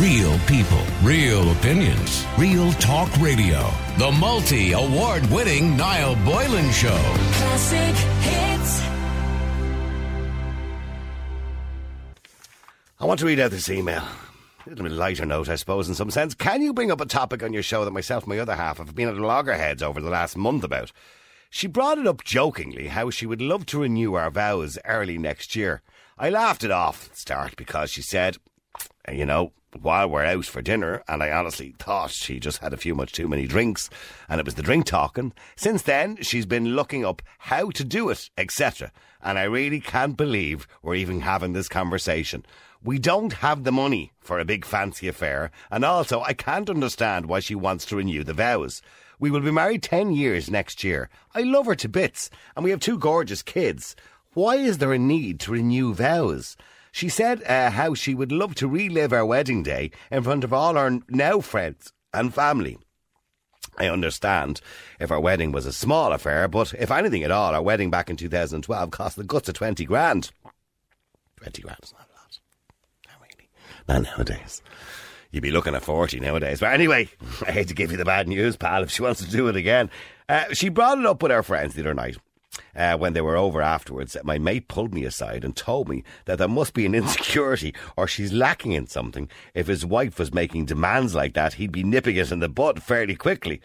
Real people, real opinions, real talk radio. The multi award winning Niall Boylan Show. Classic hits. I want to read out this email. A little bit lighter note, I suppose, in some sense. Can you bring up a topic on your show that myself and my other half have been at loggerheads over the last month about? She brought it up jokingly how she would love to renew our vows early next year. I laughed it off at the start because she said, you know, while we're out for dinner, and I honestly thought she just had a few much too many drinks, and it was the drink talking. Since then, she's been looking up how to do it, etc. And I really can't believe we're even having this conversation. We don't have the money for a big fancy affair, and also I can't understand why she wants to renew the vows. We will be married 10 years next year. I love her to bits, and we have two gorgeous kids. Why is there a need to renew vows? She said uh, how she would love to relive our wedding day in front of all our now friends and family. I understand if our wedding was a small affair, but if anything at all, our wedding back in 2012 cost the guts of 20 grand. 20 grand is not a lot. Not really. Not nowadays. You'd be looking at 40 nowadays. But anyway, I hate to give you the bad news, pal, if she wants to do it again. Uh, she brought it up with her friends the other night. Uh, when they were over afterwards, my mate pulled me aside and told me that there must be an insecurity or she's lacking in something. If his wife was making demands like that, he'd be nipping it in the bud fairly quickly.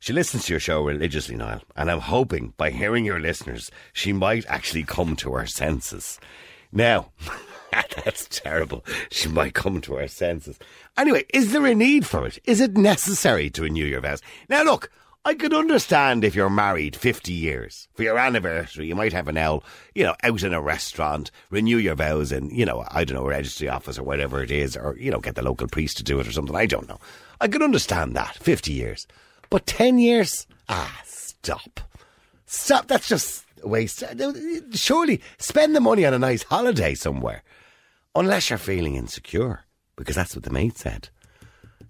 She listens to your show religiously, Niall, and I'm hoping by hearing your listeners, she might actually come to her senses. Now, that's terrible. She might come to her senses. Anyway, is there a need for it? Is it necessary to renew your vows? Now, look, I could understand if you're married 50 years. For your anniversary, you might have an L, you know, out in a restaurant, renew your vows in, you know, I don't know, registry office or whatever it is, or, you know, get the local priest to do it or something. I don't know. I could understand that, 50 years. But 10 years? Ah, stop. Stop. That's just a waste. Surely spend the money on a nice holiday somewhere. Unless you're feeling insecure, because that's what the maid said.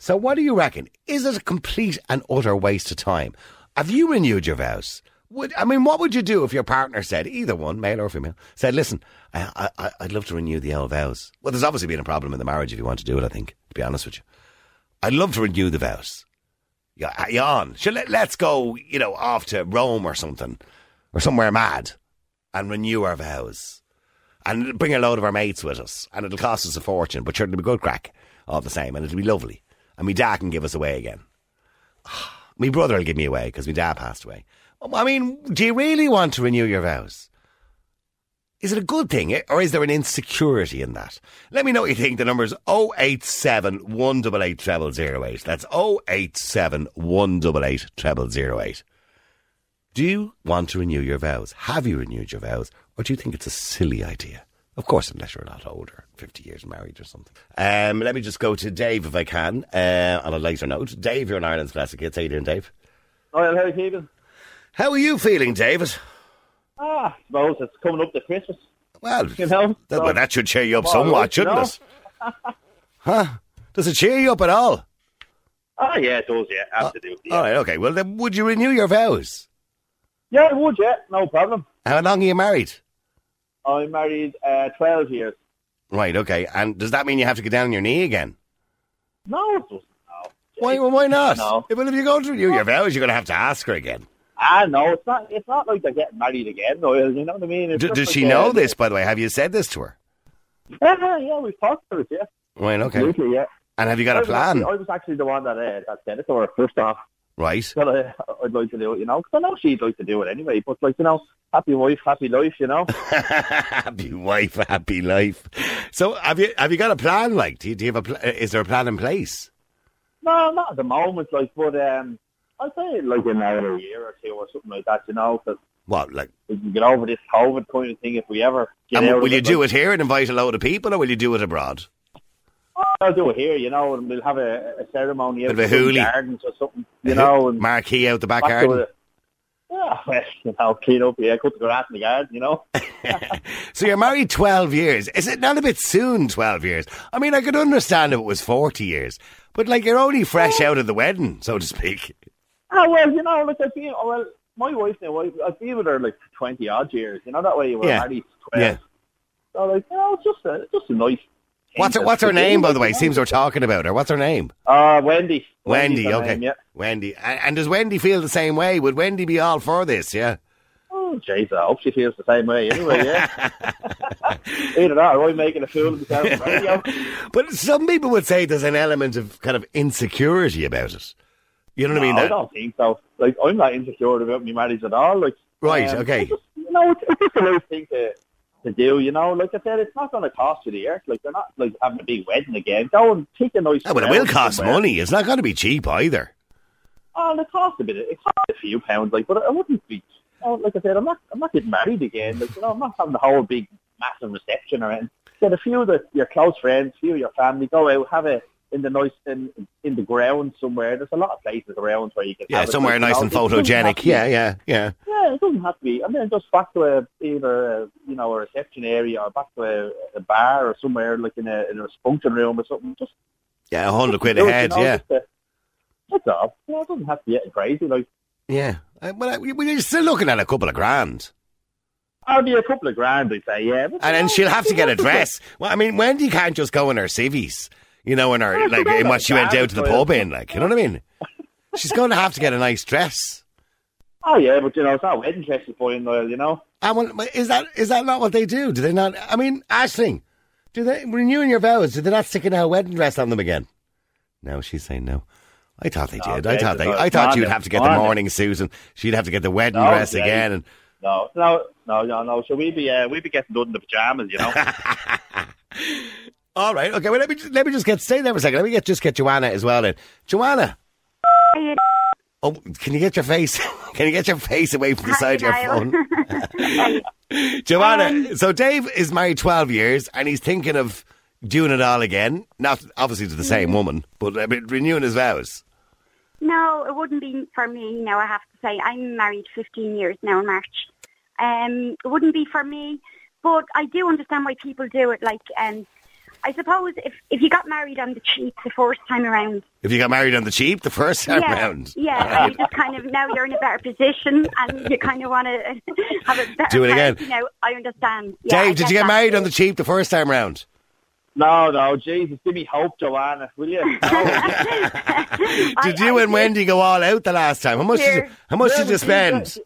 So, what do you reckon? Is it a complete and utter waste of time? Have you renewed your vows? Would I mean, what would you do if your partner said, either one, male or female, said, "Listen, I, I, I'd love to renew the old vows." Well, there's obviously been a problem in the marriage if you want to do it. I think, to be honest with you, I'd love to renew the vows. Yeah, uh, you on? Shall let, let's go, you know, off to Rome or something, or somewhere mad, and renew our vows, and bring a load of our mates with us, and it'll cost us a fortune, but sure, it'll be good crack all the same, and it'll be lovely and my dad can give us away again. my brother will give me away because my dad passed away. I mean, do you really want to renew your vows? Is it a good thing, eh? or is there an insecurity in that? Let me know what you think. The number is 087 188 0008. That's 087 188 0008. Do you want to renew your vows? Have you renewed your vows? Or do you think it's a silly idea? Of course, unless you're a lot older, 50 years married or something. Um, let me just go to Dave if I can, uh, on a lighter note. Dave, you're an Ireland's Classic Hits. How you doing, Dave? Oh, well, how are you keeping? How are you feeling, David? Ah, I suppose it's coming up to Christmas. Well, You know, that, so- well, that should cheer you up Well, somewhat, shouldn't know. it? Huh? Does it cheer you up at all? Ah, yeah, it does, yeah, absolutely. yeah. All right, okay. Well, then, would you renew your vows? Yeah, I would, yeah, no problem. How long are you married? I'm married uh, 12 years. Right, okay. And does that mean you have to get down on your knee again? No, it doesn't. No. Why, well, why not? No. Well, if you're going to renew your vows, you're going to have to ask her again. Ah, no, it's not. It's not like they're getting married again. No, you know what I mean. It's D- just does like, she uh, know this, by the way? Have you said this to her? Yeah, yeah, we've talked about it. Yeah, Right, okay. absolutely. Yeah. And have you got I a plan? Actually, I was actually the one that uh, that said it to her first off. Right. Well, I, I'd like to do it, you know, because I know she'd like to do it anyway. But like, you know, happy wife, happy life, you know. happy wife, happy life. So, have you have you got a plan? Like, do you, do you have a? Pl- uh, is there a plan in place? No, not at the moment, like, but um, I'd say like in another year or two or something like that, you know, because What, like, we can get over this COVID kind of thing if we ever get and will you it. do like, it here and invite a load of people, or will you do it abroad? I'll do it here, you know, and we'll have a, a ceremony out Bit of a in the gardens or something, you know, and marquee out the back garden. Yeah, well, you know, clean up, yeah, cut the grass in the garden, you know. So you're married twelve years. Is it not a bit soon? Twelve years. I mean, I could understand if it was forty years, but like you're only fresh out of the wedding, so to speak. Ah, well, you know, like I've been, oh, well, my wife now, I- I've been with her like 20 odd years, you know, that way you were Yeah. married 12. Yeah. So, like, you know, it's just a, it's just a nice What's her, what's her name, by the way? Seems we're talking about her. What's her name? Uh, Wendy. Wendy. Wendy's Okay, name, yeah. Wendy. And, does Wendy feel the same way? Would Wendy be all for this? Yeah. Oh, jeez, I hope she feels the same way anyway, yeah. Either that or I'm making a fool of myself on radio. But some people would say there's an element of kind of insecurity about it. You know what I mean? No, I That- don't think so. Like, I'm not insecure about my marriage at all. Like, Right, um, okay. it's Just, you know, it's, it's just a nice thing to, to do, you know. Like I said, it's not going to cost you the earth. Like, they're not, like, having a big wedding again. Go and take a nice... Oh, but it will cost somewhere. money. It's not going to be cheap either. Oh, it costs a bit. It costs a few pounds, like, but I wouldn't be. Oh, like I said, I'm not. I'm not getting married again. Like, you know, I'm not having the whole big, massive reception or anything. Get a few of the, your close friends, few of your family. Go out, have it in the nice in, in the ground somewhere. There's a lot of places around where you can. Yeah, have somewhere nice and it doesn't have photogenic. Yeah, yeah, yeah. Yeah, it doesn't have to be. And then just back to a either a, you know a reception area or back to a, a bar or somewhere like in a in a function room or something. Just Yeah, a hundred quid a head. you know, Yeah, to- That's all. You know, it doesn't have to be crazy. Like yeah. Uh, uh, we- we're still looking at a couple of grand. I'll be a couple of grand, I'd say. Yeah, And then she'll have to get a dress. Well, I mean, Wendy can't just go in her civvies, you know, in her, like, what she went out to the pub in, like, you know what I mean? She's going to have to get a nice dress. Oh yeah, but you know, it's not a wedding dress for you're buying, You know. I want is that is that not what they do? Do they not? I mean, Ashling, do they renewing your vows? Do they not stick in a wedding dress on them again? No, she's saying no. I thought they No, did. I thought they. I thought you'd have to get the morning suit, and she'd have to get the wedding No, dress again. And No, no, no, no, no. So we be uh, we be getting done in the pajamas, you know. all right, okay. Well, let me just, let me just get stay there for a second. Let me get just get Joanna as well. Then Joanna. Oh, can you get your face? Can you get your face away from the side of your phone? Joanna, Um, so Dave is married 12 years and he's thinking of doing it all again. Not obviously to the Mm. same woman, but I mean, renewing his vows. No, it wouldn't be for me. Now I have to say I'm married 15 years now in March. Um, it wouldn't be for me, but I do understand why people do it. Like, um, I suppose if if you got married on the cheap the first time around, If you got married on the cheap the first time yeah, round. yeah, you just kind of now you're in a better position and you kind of want to have a better Do it again. party now. I understand. Yeah, I Dave, did you get that. married on the cheap the first time round? no, no, Jesus, give me hope, Joanna, will you? No. Oh. I- Did you I and Wendy go all out the last time? How much did you, how much Yeah, did you but spend?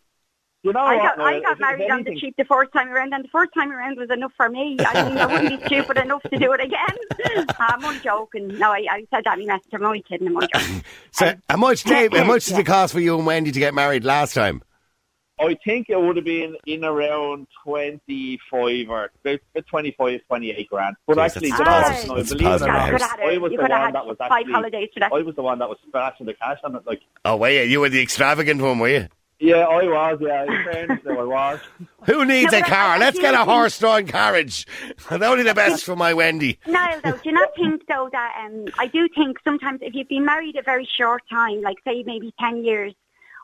You know I got, I uh, got If- if married on the cheap the first time around, and the first time around was enough for me. I mean, I wouldn't be stupid enough to do it again. I'm only joking. No, I, I said that in my message. I'm only kidding. I'm only joking. So how much, Dave? How much did Yeah. it cost for you and Wendy to get married last time? I think it would have been in around 25 or about about 25, 28 grand. But Jeez, actually, that's you know positive- what, no, that's believe it or not, You could have had, I a, was you the one that was five actually, holidays. I was the one that was splashing the cash on it. Like, Oh, wait, you were the extravagant one, were you? Yeah, I was. Yeah, in fairness, no, I was. Who needs No, a but I- car? I Let's get a think- horse-drawn carriage. Only the best for my Wendy. Niall, though, do you not think though that um, I do think sometimes if you've been married a very short time, like say maybe ten years,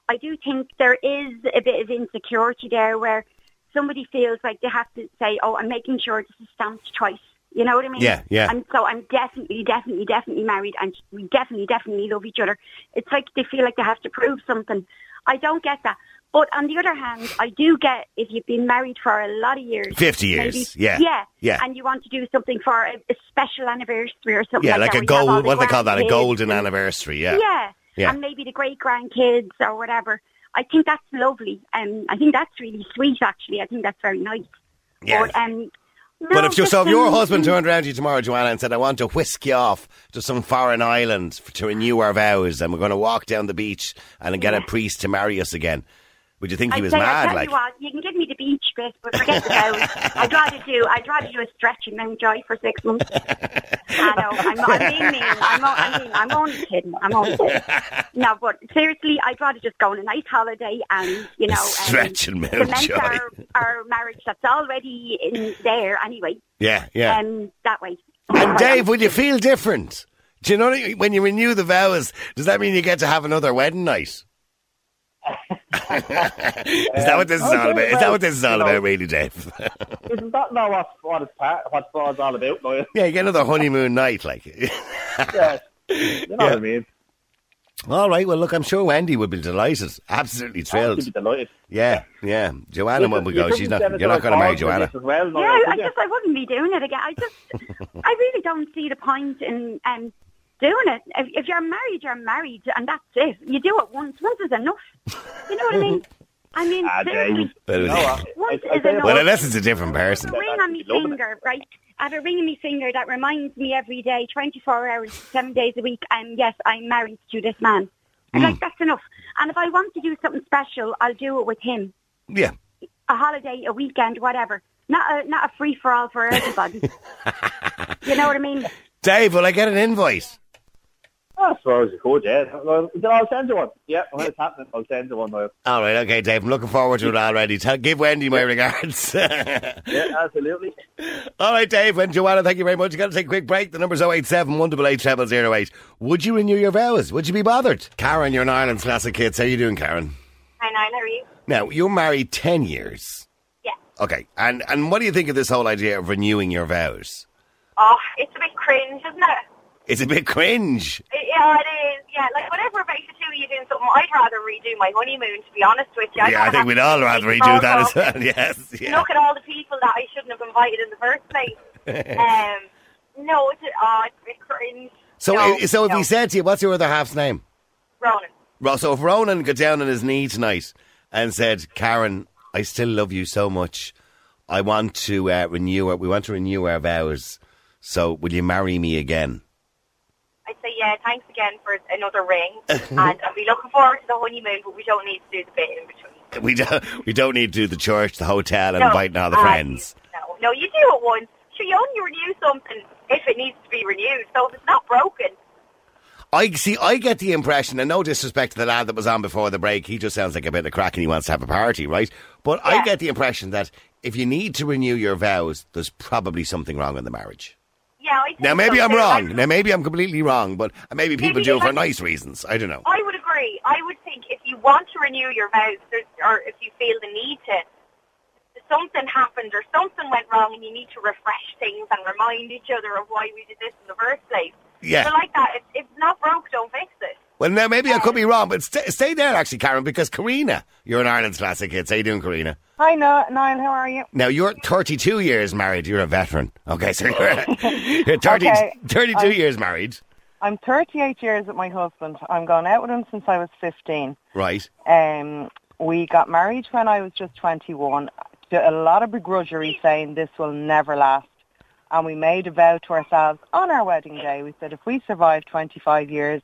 I do think there is a bit of insecurity there where somebody feels like they have to say, "Oh, I'm making sure this is stamped twice." You know what I mean? Yeah, yeah. And so I'm definitely, definitely, definitely married, and we definitely, definitely love each other. It's like they feel like they have to prove something. I don't get that. But on the other hand, I do get if you've been married for a lot of years, 50 years, maybe- yeah, yeah, yeah. and you want to do something for a, a special anniversary or something Yeah, like, like that. a where you have all gold, what do they call that? A golden anniversary, yeah. Yeah. Yeah. and maybe the great grandkids or whatever. I think that's lovely, and I think that's really sweet. Actually, I think that's very nice. Yeah. But, um, But if you, so if your husband turned around to you tomorrow, Joanna, and said, I want to whisk you off to some foreign island to renew our vows and we're going to walk down the beach and get a priest to marry us again, would you think he I'd was say, I mad? tell Like, you what, you can give me the beach bit, but forget the vows. I'd rather do, I'd rather do a stretch in Mountjoy for six months. I know, I'm, I'm being mean. I'm, o- I mean, I'm only kidding. I'm only kidding. No, but seriously, I'd rather just go on a nice holiday and, you know, um, Stretch in Mount cement our, our marriage that's already in there anyway. yeah, yeah. Um, that way. and Dave, would you feel different? Do you know what I mean? when you renew the vows? Does that mean you get to have another wedding night? is that what this is all about? Is that what this is all you know- about, really, Dave? Isn't that not what what it's part, what it's all about, Noel? yeah, you get another honeymoon night, like. Yeah, you know Yeah. what I mean. All right. Well, look, I'm sure Wendy would be delighted. Absolutely thrilled. be delighted. Yeah, yeah. Joanna You we go. She's couldn't not. send You're not going to marry Joanna. well, no, Yeah, would I you? just I wouldn't be doing it again. I just I really don't see the point in um doing it. If, if you're married, you're married, and that's it. You do it once. Once is enough. You know what I mean? I mean, Ah, seriously, Dave. But it was- No, I- once I- I is enough. well, unless it's a different I person. have a ring on my Loving it. finger, right? I have a ring on my finger that reminds me every day, 24 hours, seven days a week, and yes, I'm married to this man. And like, that's enough. And if I want to do something special, I'll do it with him. Yeah. A holiday, a weekend, whatever. Not a, not a free-for-all for everybody. you know what I mean? Dave, will I get an invite? I suppose you could, yeah. I'll send you one. Yeah, when it's happening, I'll send you one. Now. All right, okay, Dave. I'm looking forward to it already. Tell, give Wendy my regards. Yeah, absolutely. All right, Dave and Joanna, thank you very much. You've got to take a quick break. The number's 087 188 0008. Would you renew your vows? Would you be bothered? Karen, you're an Ireland's classic hits. How are you doing, Karen? Hi, Niall, how are you? Now, you're married 10 years. Yeah. Okay, and, and what do you think of this whole idea of renewing your vows? Oh, it's a bit cringe, isn't it? It's a bit cringe. Yeah, it is. Yeah, like whatever makes you two of you doing something, I'd rather redo my honeymoon. To be honest with you, I'd Yeah, I think we'd all rather redo that as well. Yes, yeah. Look at all the people that I shouldn't have invited in the first place. um, no, it's, oh, it's a bit cringe. So, no, i- so if no. he said to you, what's your other half's name? Ronan, Ro- So if Ronan got down on his knee tonight and said, Karen, I still love you so much. I want to uh, renew our, we want to renew our vows. So will you marry me again? I'd say yeah, thanks again for another ring, and I'd be looking forward to the honeymoon, but we don't need to do the bit in between. We don't, we don't need to do the church, the hotel, and No, inviting all the uh, friends. No, no, you do it once. Sure, you only renew something if it needs to be renewed. So if it's not broken, I see. I get the impression, and no disrespect to the lad that was on before the break, he just sounds like a bit of crack and he wants to have a party, right? But I get the impression that if you need to renew your vows, there's probably something wrong in the marriage. Yeah. I think Now maybe so I'm too. wrong. Now maybe I'm completely wrong, but maybe people Maybe do it for nice reasons. I don't know. I would agree. I would think if you want to renew your vows, or if you feel the need to, something happened or something went wrong, and you need to refresh things and remind each other of why we did this in the first place. Yeah. So like that, if, if it's not broke, don't fix it. Well, now maybe I could be wrong, but stay, stay there actually, Karen, because Karina, you're an Ireland's classic hits. How you doing, Karina? Hi, no- Niall. How are you? Now you're 32 years married. You're a veteran. Okay, so you're, you're 30, Okay. 32 I- years married, I'm 38 years with my husband. I'm gone out with him since I was 15. right? Um, we got married when I was just 21. A lot of begrudgery saying this will never last. And we made a vow to ourselves on our wedding day. We said if we survive 25 years,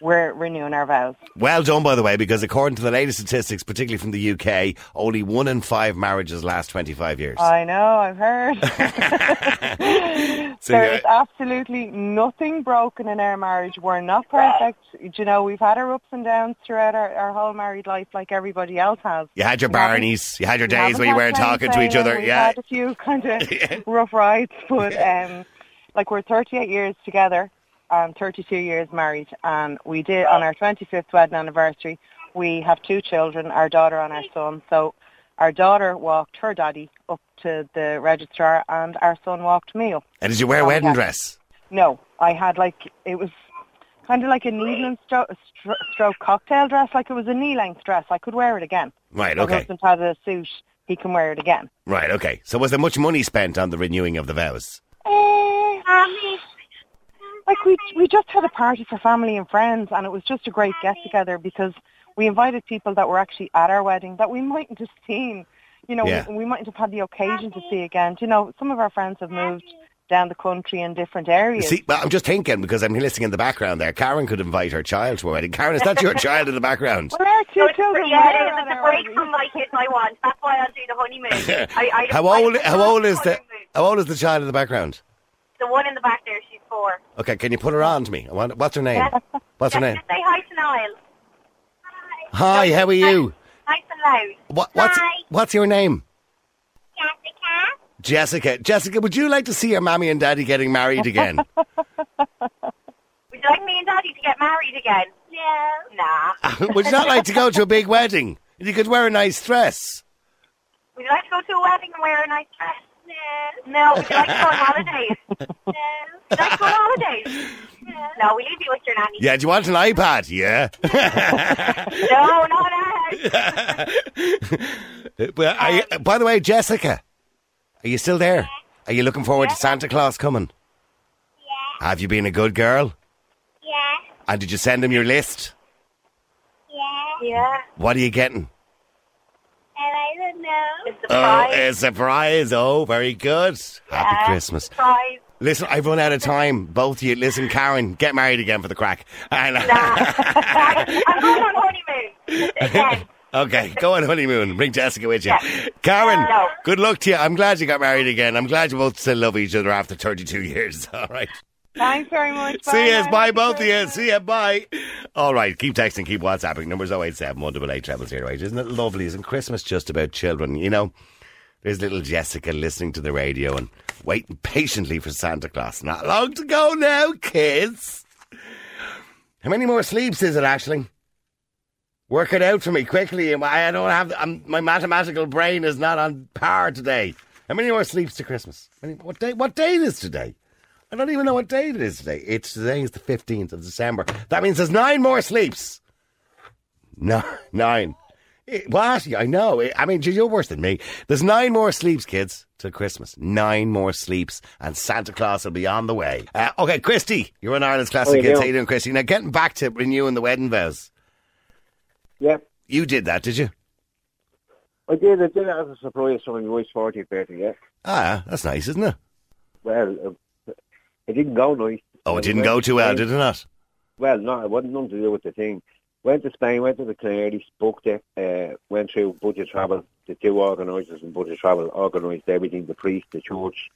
we're renewing our vows. Well done, by the way, because according to the latest statistics, particularly from the UK, only one in five marriages last 25 years. I know, I've heard. So there absolutely nothing broken in our marriage. We're not perfect. You know, we've had our ups and downs throughout our, our whole married life like everybody else has. you had your We haven't- you had your we days where you weren't talking to each other. We've Yeah, had a few kind of rough rides, but um, like we're 38 years together and 32 years married, and we did on our 25th wedding anniversary. We have two children, our daughter and our son. So our daughter walked her daddy up to the registrar, and our son walked me up. and did you wear a wedding yeah. dress? No, I had like it was kind of like a needle stro- stro- stroke cocktail dress. Like it was a knee length dress. I could wear it again. Right, Okay. My husband had a suit. He can wear it again. Right, okay. So was there much money spent on the renewing of the vows? Eh, Like we we just had a party for family and friends, and it was just a great get together because we invited people that were actually at our wedding that we mightn't have seen. You know, Yeah. we, we mightn't have had the occasion to see again. You know, some of our friends have moved down the country in different areas. See, well, I'm just thinking because I'm listening in the background there. Karen could invite her child to a wedding. Karen, is that your child in the background? well, our two it's, children yeah, it is. a break wedding. from my kids I want. That's why I'll do the honeymoon. I, I, How old? prefer How old is the? honeymoon. How old is the child in the background? The one in the back there, she's four. Okay, can you put her on to me? I want, what's her name? Yeah. What's her Yeah, name? Just say hi to Niall. Hi, how are you? Nice and loud. What, what's Hi. What's your name? Jessica. Jessica. Jessica, would you like to see your mommy and daddy getting married again? Would you like me and Daddy to get married again? No. Nah. Ah, would you not like to go to a big wedding? You could wear a nice dress. Would you like to go to a wedding and wear a nice dress? No. No. Would like to go on holidays? No. Would you like to go on holidays? No, we leave you with your nanny. Yeah, do you want an iPad? Yeah. No, not that. well, are you, by the way, Jessica, are you still there? Are you looking forward to Santa Claus coming? Yeah, Have you been a good girl? yeah, And did you send him your list? yeah. Yeah. What are you getting? And I don't know. It's a Oh, a surprise. Oh, very good. Happy Yeah, Christmas. Surprise. Listen, I've run out of time. Both of you. Listen, Karen, get married again for the crack. And, uh, Nah. I'm going on honeymoon. Again. okay, go on honeymoon. Bring Jessica with you. Karen, No. good luck to you. I'm glad you got married again. I'm glad you both still love each other after 32 years. All right. Thanks very much. See you. Bye. Bye, both of you. See you. Bye. All right. Keep texting. Keep WhatsApping. Numbers 087 188 0008. Isn't it lovely? Isn't Christmas just about children? You know, there's little Jessica listening to the radio and waiting patiently for Santa Claus. Not long to go now, kids. How many more sleeps is it, Ashling? Work it out for me quickly. I don't have. I'm, my mathematical brain is not on par today. How many more sleeps to Christmas? What day? What date is today? I don't even know what date it is today. It's today is the fifteenth of December. That means there's nine more sleeps. No, nine. Eh, What? I know. Eh, I mean, you're worse than me. There's nine more sleeps, kids, till Christmas. Nine more sleeps, and Santa Claus will be on the way. Uh, okay, Christy, you're an Ireland's Classic you Hits. How you doing, Christy? Now, getting back to renewing the wedding vows. Yep. You did that, did you? I did. I did it as a surprise for my wife's 40th birthday, yeah. Ah, that's nice, isn't it? Well, uh, it didn't go nice. Oh, it didn't go too well, did it not? Well, no, it wasn't nothing to do with the thing. Went to Spain, went to the Canaries, booked it, uh, went through budget travel. The two organisers in budget travel organised everything, the priest, the church,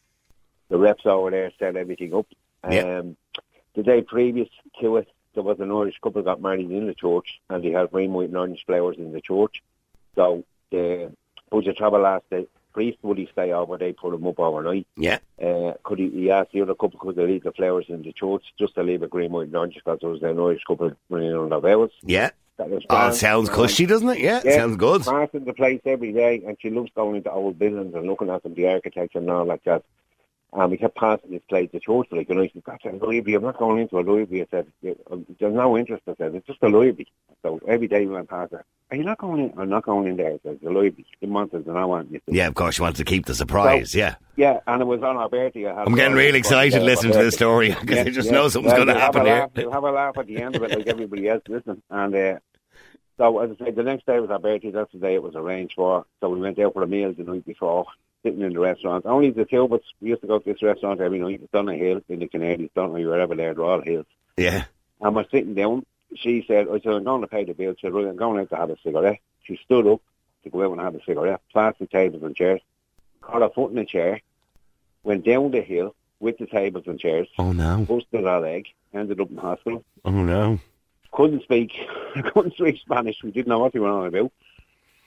the reps over there set everything up. Yeah. Um, the day previous to it, there was an Irish couple got married in the church and they had green, white and orange flowers in the church. So the budget travel last day, priest would he stay over, they put him up overnight. Yeah. Uh, could he, he asked the other couple could they leave the flowers in the church just to leave a green, white and orange because there was an Irish couple running on their vows. Yeah. That was Oh, it sounds cushy, doesn't it? Yeah, yeah, sounds good. Passing the place every day, and she loves going into old buildings and looking at them, the architecture and all like that. And we kept passing this place, the church, like, and I said, "God, it's a library. I'm not going into a library. I said, um, there's no interest. I said, it's just a library. So every day we went past her. Are you not going in? I'm not going in there. I said, the library. The monsters and I want you. Yeah, of course, you wanted to keep the surprise, yeah. Yeah, and it was on our birthday. I had I'm getting really excited uh, listening to this story because I just know something's Well, going to happen here. laugh- We'll have a laugh at the end of it like everybody else listening. And uh, so, as I said, the next day was our birthday. That's the day it was arranged for. So we went out for a meal the night before, sitting in the restaurant. Only the two of us. We used to go to this restaurant every night. It's on a hill in the Canaries. Don't know wherever there. They're all hills. Yeah. And we're sitting down. She said, oh, I said, I'm going to pay the bill. She said, right, I'm going out to have a cigarette. She stood up to go out and have a cigarette, the tables and chairs, got her foot in a chair, went down the hill with the tables and chairs, Oh, no. busted her leg, ended up in hospital. Oh, no. Couldn't speak, couldn't speak Spanish. We didn't know what they were on about.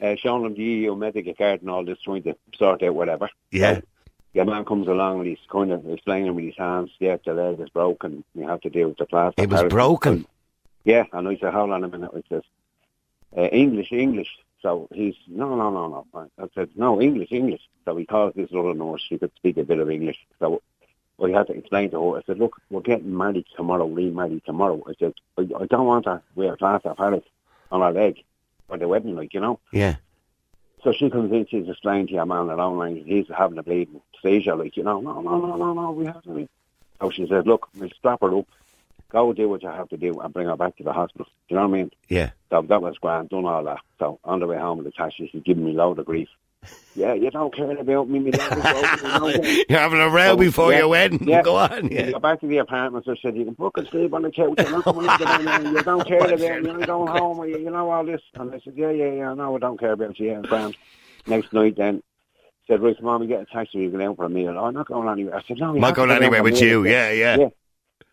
Uh, showing them the EU medical card and all this, trying to sort out whatever. Yeah. So, your man comes along and he's kind of explaining with his hands, yeah, the leg is broken. You have to deal with the plaster. It was paralysis." broken. Yeah, and I said, hold on a minute. I says, uh, English, English. So he's, no, no, no, no. I said, no, English, English. So he calls this other nurse. She could speak a bit of English. So I had to explain to her. I said, look, we're getting married tomorrow, We're remarried tomorrow. I said, I, I don't want to wear plaster Paris on her leg for the wedding, like, you know. Yeah. So she comes in, she's explaining to your man own language. He's having a bleeding seizure, like, you know, no, no, no, no, no, we have to. So she said, look, we'll strap her up, go do what you have to do and bring her back to the hospital. Do you know what I mean? Yeah. So that was grand, done all that. So on the way home with the taxi, she's giving me a load of grief. Yeah, you don't care about me, me leg is broken, you don't care. You're having a row So, before yeah, your wedding. yeah. Go on. Yeah. got back to the apartment, so I said, you can fucking sleep on the couch, you're not coming the you don't care about me, you're going home, you, you know all this. And I said, yeah, yeah, yeah, no, I don't care about you, yeah, grand. Next night then, said, right, come on, we get a taxi, we can go out for a meal. Oh, I'm not going anywhere. I said, no, I'm not going anywhere with you. Yeah, yeah. Yeah.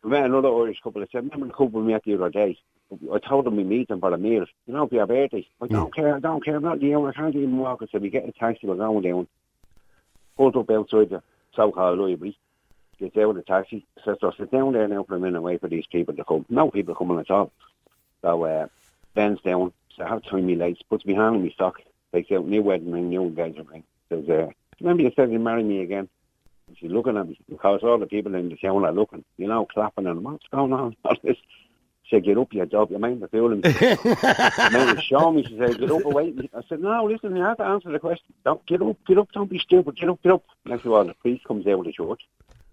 We met another Irish couple. I said, remember the couple we met the other day? I told them we meet them for a meal. You know, for your birthday. I don't care, I don't care. I'm not you. I can't even walk. I said, we get a taxi, we're going down. Pulled up outside the so-called library. Gets out of the taxi. Says, so sit down there now for a minute, wait for these people to come. No people coming at all. So, uh, bends down. So I have tie me legs. Puts me hand on me sock. Takes out new wedding ring, new engagement ring. Says, uh, remember you said you'd marry me again? she's looking at me because all the people in the town are looking, you know, clapping and what's going on? All this. She said, get up, your job, you mind the fooling. Man, show me, she said, get up away. I said, no, listen, you have to answer the question. Don't, get up, get up, don't be stupid, get up, get up. Next all, the priest comes out of the church.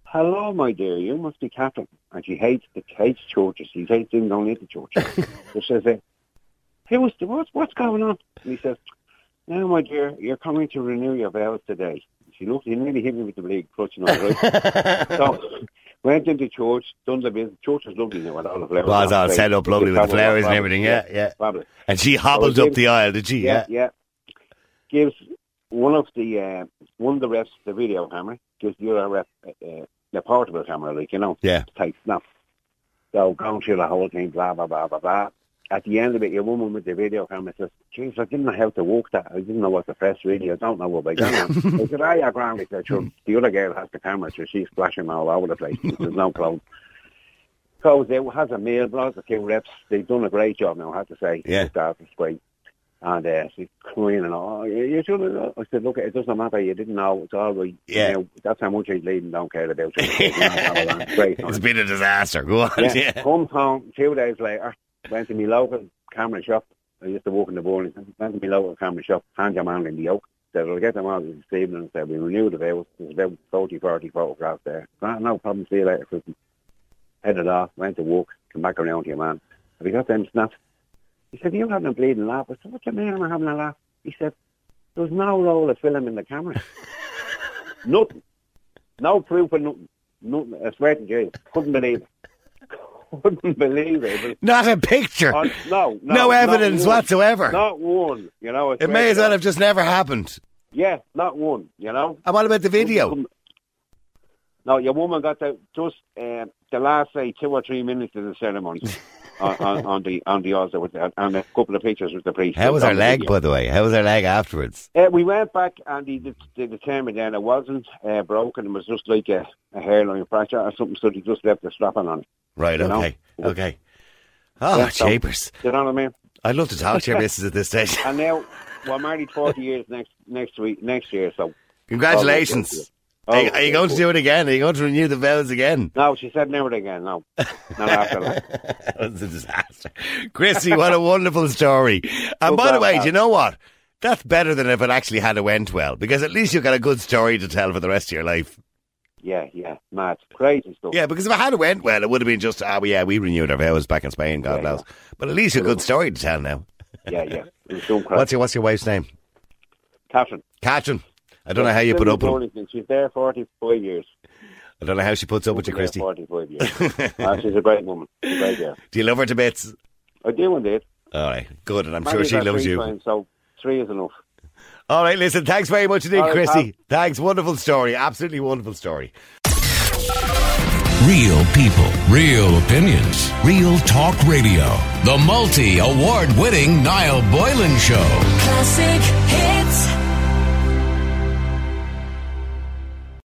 Hello, my dear, you must be Catherine. And she hates the hates churches. She hates them going into church. so she says, hey, what's, the, what's, what's going on? And he says, now, my dear, you're coming to renew your vows today. She looked, he nearly hit me with the blade clutching on the right. so, went into church, done the business. Church was lovely now with all the flowers. Was all set up lovely with the flowers and everything. Yeah, yeah. Fabulous. And she hobbled So up the aisle, did she? yeah, yeah. Gives one of the uh, one of the reps the video camera. Gives the other rep uh, the portable camera, like you know, Yeah. tight snap. So going through the whole thing, blah blah blah blah blah. At the end of it, your woman with the video camera says, "Jeez, I didn't know how to work that. I didn't know what to press. Really, I don't know what I done." I said, "Ah, yeah, grand." He said, "Sure." The other girl has the camera, so she's flashing all over the place. There's no clothes. Goes there, has a meal, blows a few reps. They've done a great job now, I have to say. Yeah. The staff is great. And uh, she's crying and all. You, you should have. I said, look, it doesn't matter. You didn't know. It's all right. Yeah. You know, that's how much he's leading. Don't care about know, all. Great. It's been a disaster. Go on. Yeah. Yeah. Comes home two days later, went to my local camera shop. I used to walk in the bowling. Went to my local camera shop, hand your man in the yoke. Said, I'll get them all this evening. And said, we renewed the vows. There's about 40, 40 photographs there. No problem. See you later, Christmas. Headed off, went to walk, come back around to your man. Have you got them snaps? He said, you're having a bleeding laugh. I said, what do you mean I'm having a laugh? He said, there's no roll of film in the camera. nothing. No proof of nothing. nothing. I swear to you, couldn't believe it. Couldn't believe it. Not a picture. on- no, no, No evidence one. whatsoever. Not one. You know, It may as well have just never happened. Yeah, not one. You know. And what about the video? No, your woman got the just uh, the last say two or three minutes of the ceremony on, on, on the on the altar with the, and a couple of pictures with the priest. How was her leg, by the way? How was her leg afterwards? Uh, we went back and he did, they determined then it wasn't uh, broken. It was just like a, a hairline fracture or something. So they just left the strapping on it. Right, You know? okay. Okay. Oh, Yeah, so- chapers. You know what I mean? I'd love to talk to your missus at this stage. And now we're married forty years next next week next year. So Congratulations. Oh, Are, you- are you going to do it again? Are you going to renew the vows again? No, she said never again. No, not after that. that was a disaster. Chrissy, what a wonderful story. And So by the way, do you know what? That's better than if it actually had it went well, because at least you've got a good story to tell for the rest of your life. Yeah, yeah, mad, crazy stuff. Yeah, because if it had went well, it would have been just, ah, well, yeah, we renewed our vows back in Spain, God Yeah, knows. But at least a good story to tell now. yeah, yeah. It was done crazy. What's your What's your wife's name? Catherine? Catherine. I don't know how you put up with. She's there forty-five years. I don't know how she puts up with you, Christy. Forty-five years. Ah, she's a great woman. A great girl. Do you love her to bits? I do indeed. All right, good, and I'm sure she loves you. times, so three is enough. All right, listen, thanks very much indeed, All right, Christy. Thanks, wonderful story, absolutely wonderful story. Real people, real opinions, real talk radio. The multi award winning Niall Boylan Show. Classic hits.